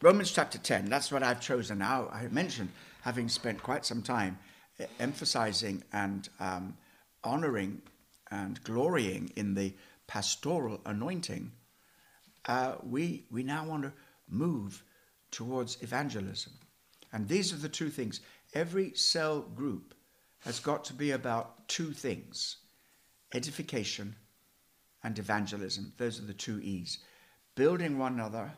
Romans chapter 10, that's what I've chosen now. I mentioned having spent quite some time emphasizing and um, honoring and glorying in the pastoral anointing, uh, we, we now want to move towards evangelism. And these are the two things. Every cell group has got to be about two things edification and evangelism. Those are the two E's. Building one another,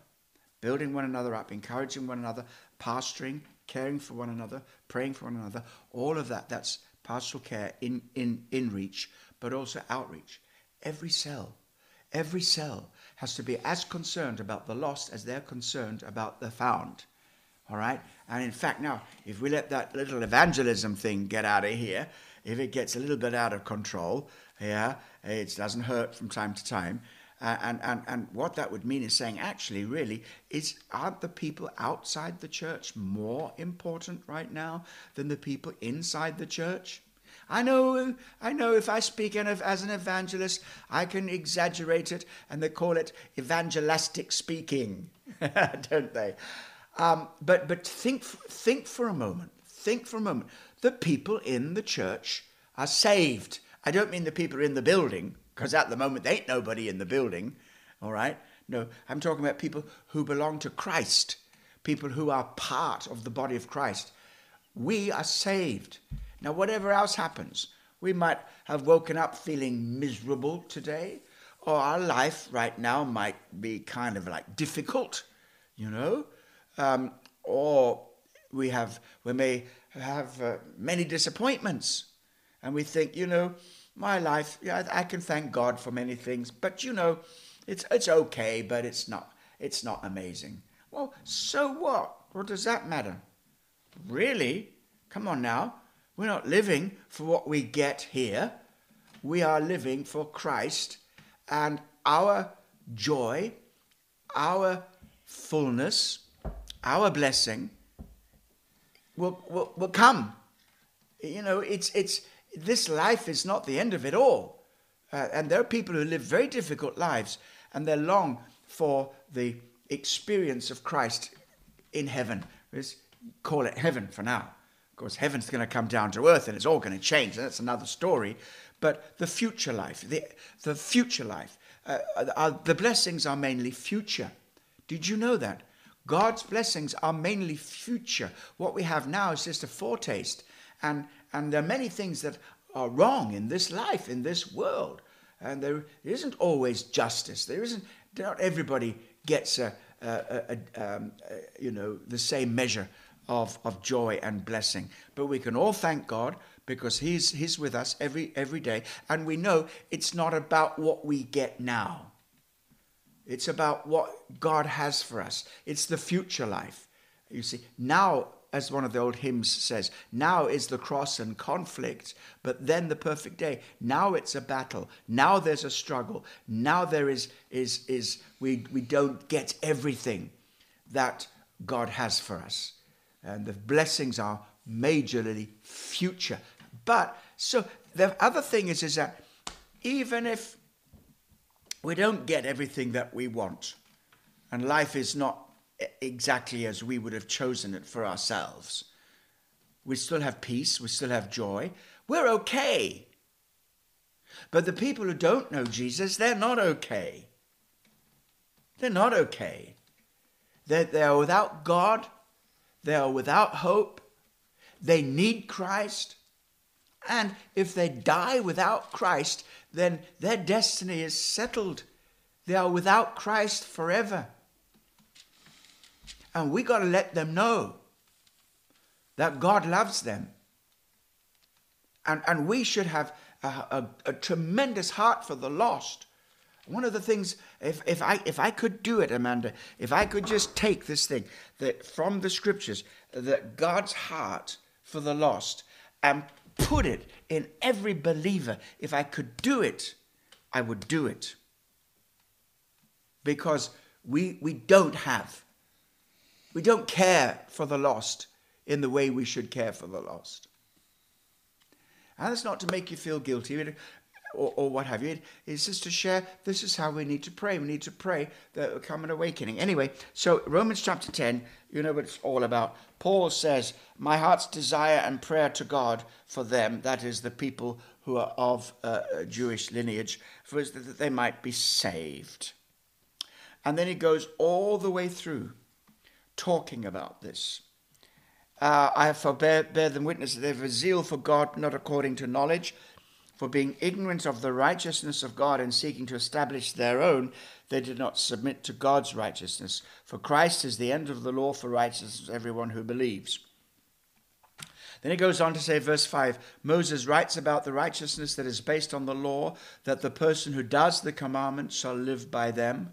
building one another up, encouraging one another, pastoring, caring for one another, praying for one another. All of that, that's pastoral care in, in, in reach, but also outreach. Every cell, every cell has to be as concerned about the lost as they're concerned about the found. All right? And in fact, now, if we let that little evangelism thing get out of here, if it gets a little bit out of control, yeah, it doesn't hurt from time to time. And, and, and what that would mean is saying, actually, really, is aren't the people outside the church more important right now than the people inside the church? I know, I know if I speak as an evangelist, I can exaggerate it, and they call it evangelistic speaking, don't they? Um, but but think think for a moment. Think for a moment. The people in the church are saved. I don't mean the people in the building, because at the moment there ain't nobody in the building. All right. No, I'm talking about people who belong to Christ, people who are part of the body of Christ. We are saved. Now, whatever else happens, we might have woken up feeling miserable today, or our life right now might be kind of like difficult, you know, um, or we have we may have uh, many disappointments, and we think, you know, my life, yeah, I can thank God for many things, but you know, it's it's okay, but it's not it's not amazing. Well, so what? What does that matter? Really? Come on now. We're not living for what we get here. We are living for Christ and our joy, our fullness, our blessing will, will, will come. You know, it's, it's, this life is not the end of it all. Uh, and there are people who live very difficult lives and they long for the experience of Christ in heaven. Let's call it heaven for now Of course, heaven's going to come down to earth and it's all going to change. That's another story. But the future life, the, the future life, uh, uh, the blessings are mainly future. Did you know that? God's blessings are mainly future. What we have now is just a foretaste. And, and there are many things that are wrong in this life, in this world. And there isn't always justice. There isn't, not everybody gets a, a, a, um, a you know, the same measure of, of joy and blessing. But we can all thank God because he's, he's with us every, every day. And we know it's not about what we get now. It's about what God has for us. It's the future life. You see, now, as one of the old hymns says, now is the cross and conflict, but then the perfect day. Now it's a battle. Now there's a struggle. Now there is, is, is we, we don't get everything that God has for us and the blessings are majorly future. But so the other thing is, is that even if we don't get everything that we want, and life is not exactly as we would have chosen it for ourselves, we still have peace, we still have joy, we're okay. But the people who don't know Jesus, they're not okay. They're not okay. They're, they're without God they are without hope. They need Christ. And if they die without Christ, then their destiny is settled. They are without Christ forever. And we got to let them know that God loves them. And, and we should have a, a, a tremendous heart for the lost. One of the things, if, if, I, if I could do it, Amanda, if I could just take this thing that from the scriptures, that God's heart for the lost, and put it in every believer, if I could do it, I would do it. Because we, we don't have, we don't care for the lost in the way we should care for the lost. And that's not to make you feel guilty. or, or what have you. It's just to share this is how we need to pray. We need to pray that will come an awakening. Anyway, so Romans chapter 10, you know what it's all about. Paul says, My heart's desire and prayer to God for them, that is, the people who are of uh, Jewish lineage, for that they might be saved. And then he goes all the way through talking about this. Uh, I have for bear, bear them witness that they have a zeal for God, not according to knowledge, for being ignorant of the righteousness of God and seeking to establish their own, they did not submit to God's righteousness. For Christ is the end of the law for righteousness of everyone who believes. Then he goes on to say, verse 5 Moses writes about the righteousness that is based on the law, that the person who does the commandments shall live by them.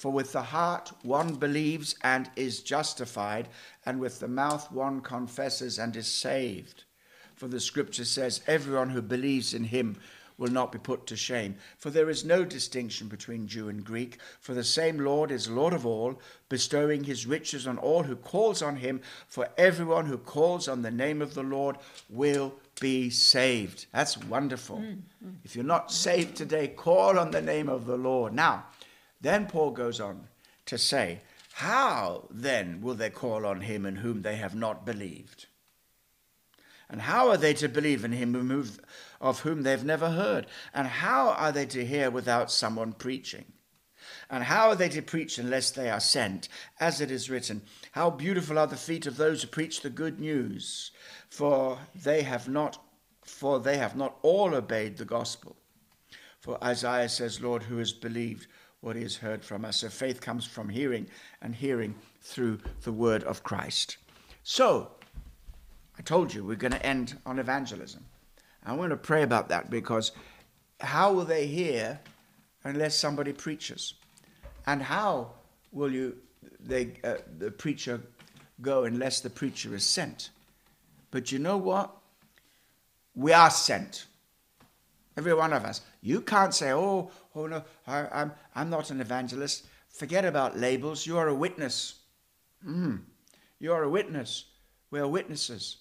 For with the heart one believes and is justified, and with the mouth one confesses and is saved. For the scripture says, Everyone who believes in him will not be put to shame. For there is no distinction between Jew and Greek, for the same Lord is Lord of all, bestowing his riches on all who calls on him. For everyone who calls on the name of the Lord will be saved. That's wonderful. Mm, mm. If you're not saved today, call on the name of the Lord. Now, then Paul goes on to say, How then will they call on him in whom they have not believed? And how are they to believe in him of whom they've never heard? And how are they to hear without someone preaching? And how are they to preach unless they are sent? As it is written, How beautiful are the feet of those who preach the good news, for they have not for they have not all obeyed the gospel. For Isaiah says, Lord, who has believed what he has heard from us? So faith comes from hearing, and hearing through the word of Christ. So I told you we're going to end on evangelism. I'm going to pray about that because how will they hear unless somebody preaches? And how will you they uh, the preacher go unless the preacher is sent? But you know what? We are sent. Every one of us. You can't say, "Oh, oh no, I, am I'm, I'm not an evangelist." Forget about labels. You are a witness. Mm. You are a witness. We are witnesses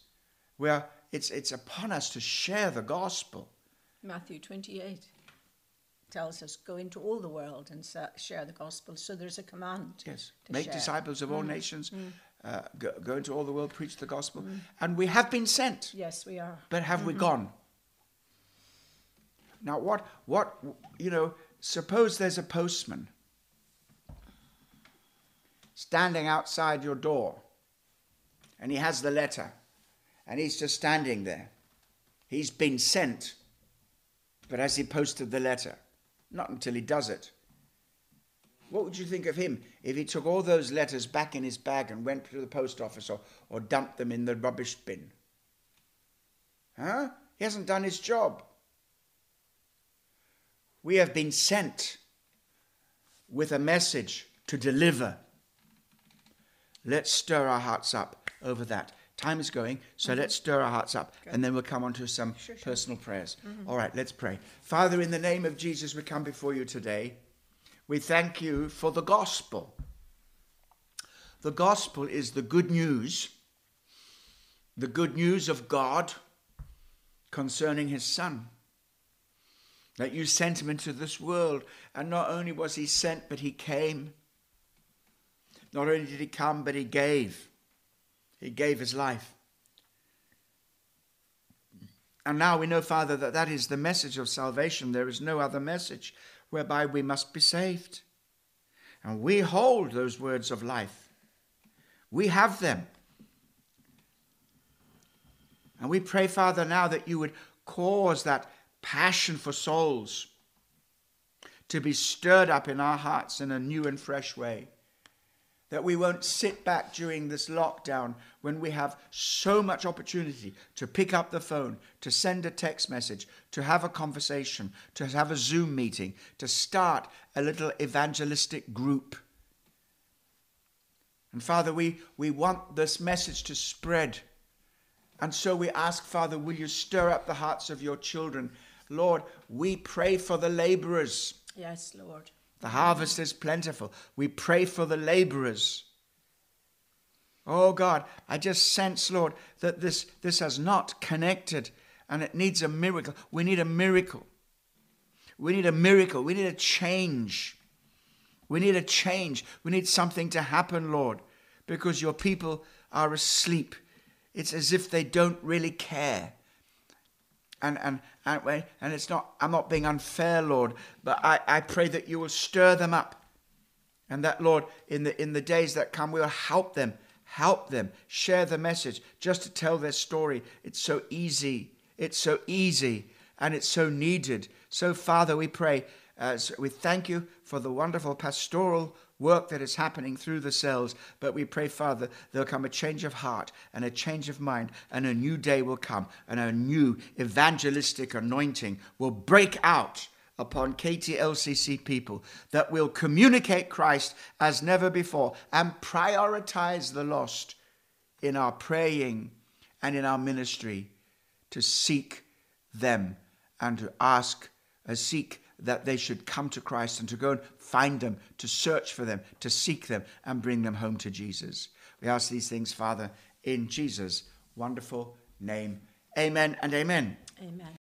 where it's, it's upon us to share the gospel. Matthew 28 tells us, go into all the world and share the gospel. So there's a command. Yes. Make share. disciples of all mm. nations. Mm. Uh, go, go, into all the world, preach the gospel. Mm. And we have been sent. Yes, we are. But have mm-hmm. we gone? Now, what, what, you know, suppose there's a postman standing outside your door and he has the letter and he's just standing there. He's been sent, but has he posted the letter? Not until he does it. What would you think of him if he took all those letters back in his bag and went to the post office or, or dumped them in the rubbish bin? Huh? He hasn't done his job. We have been sent with a message to deliver. Let's stir our hearts up over that. Time is going, so mm-hmm. let's stir our hearts up and then we'll come on to some sure, sure. personal prayers. Mm-hmm. All right, let's pray. Father, in the name of Jesus, we come before you today. We thank you for the gospel. The gospel is the good news, the good news of God concerning his son. That you sent him into this world, and not only was he sent, but he came. Not only did he come, but he gave. He gave his life. And now we know, Father, that that is the message of salvation. There is no other message whereby we must be saved. And we hold those words of life. We have them. And we pray, Father, now that you would cause that passion for souls to be stirred up in our hearts in a new and fresh way. that we won't sit back during this lockdown when we have so much opportunity to pick up the phone, to send a text message, to have a conversation, to have a Zoom meeting, to start a little evangelistic group. And Father, we, we want this message to spread. And so we ask, Father, will you stir up the hearts of your children? Lord, we pray for the laborers. Yes, Lord. The harvest is plentiful. We pray for the laborers. Oh God, I just sense, Lord, that this, this has not connected and it needs a miracle. We need a miracle. We need a miracle. We need a change. We need a change. We need something to happen, Lord, because your people are asleep. It's as if they don't really care and and and, and it's not i'm not being unfair lord but I, I pray that you will stir them up. And that lord in the in the days that come we'll help them help them share the message just to tell their story. It's so easy it's so easy and it's so needed. So father we pray uh, so we thank you for the wonderful pastoral work that is happening through the cells. But we pray, Father, there'll come a change of heart and a change of mind, and a new day will come, and a new evangelistic anointing will break out upon KTLCC people that will communicate Christ as never before and prioritize the lost in our praying and in our ministry to seek them and to ask, uh, seek that they should come to Christ and to go and find them, to search for them, to seek them, and bring them home to Jesus. We ask these things, Father, in Jesus' wonderful name. Amen and amen. Amen.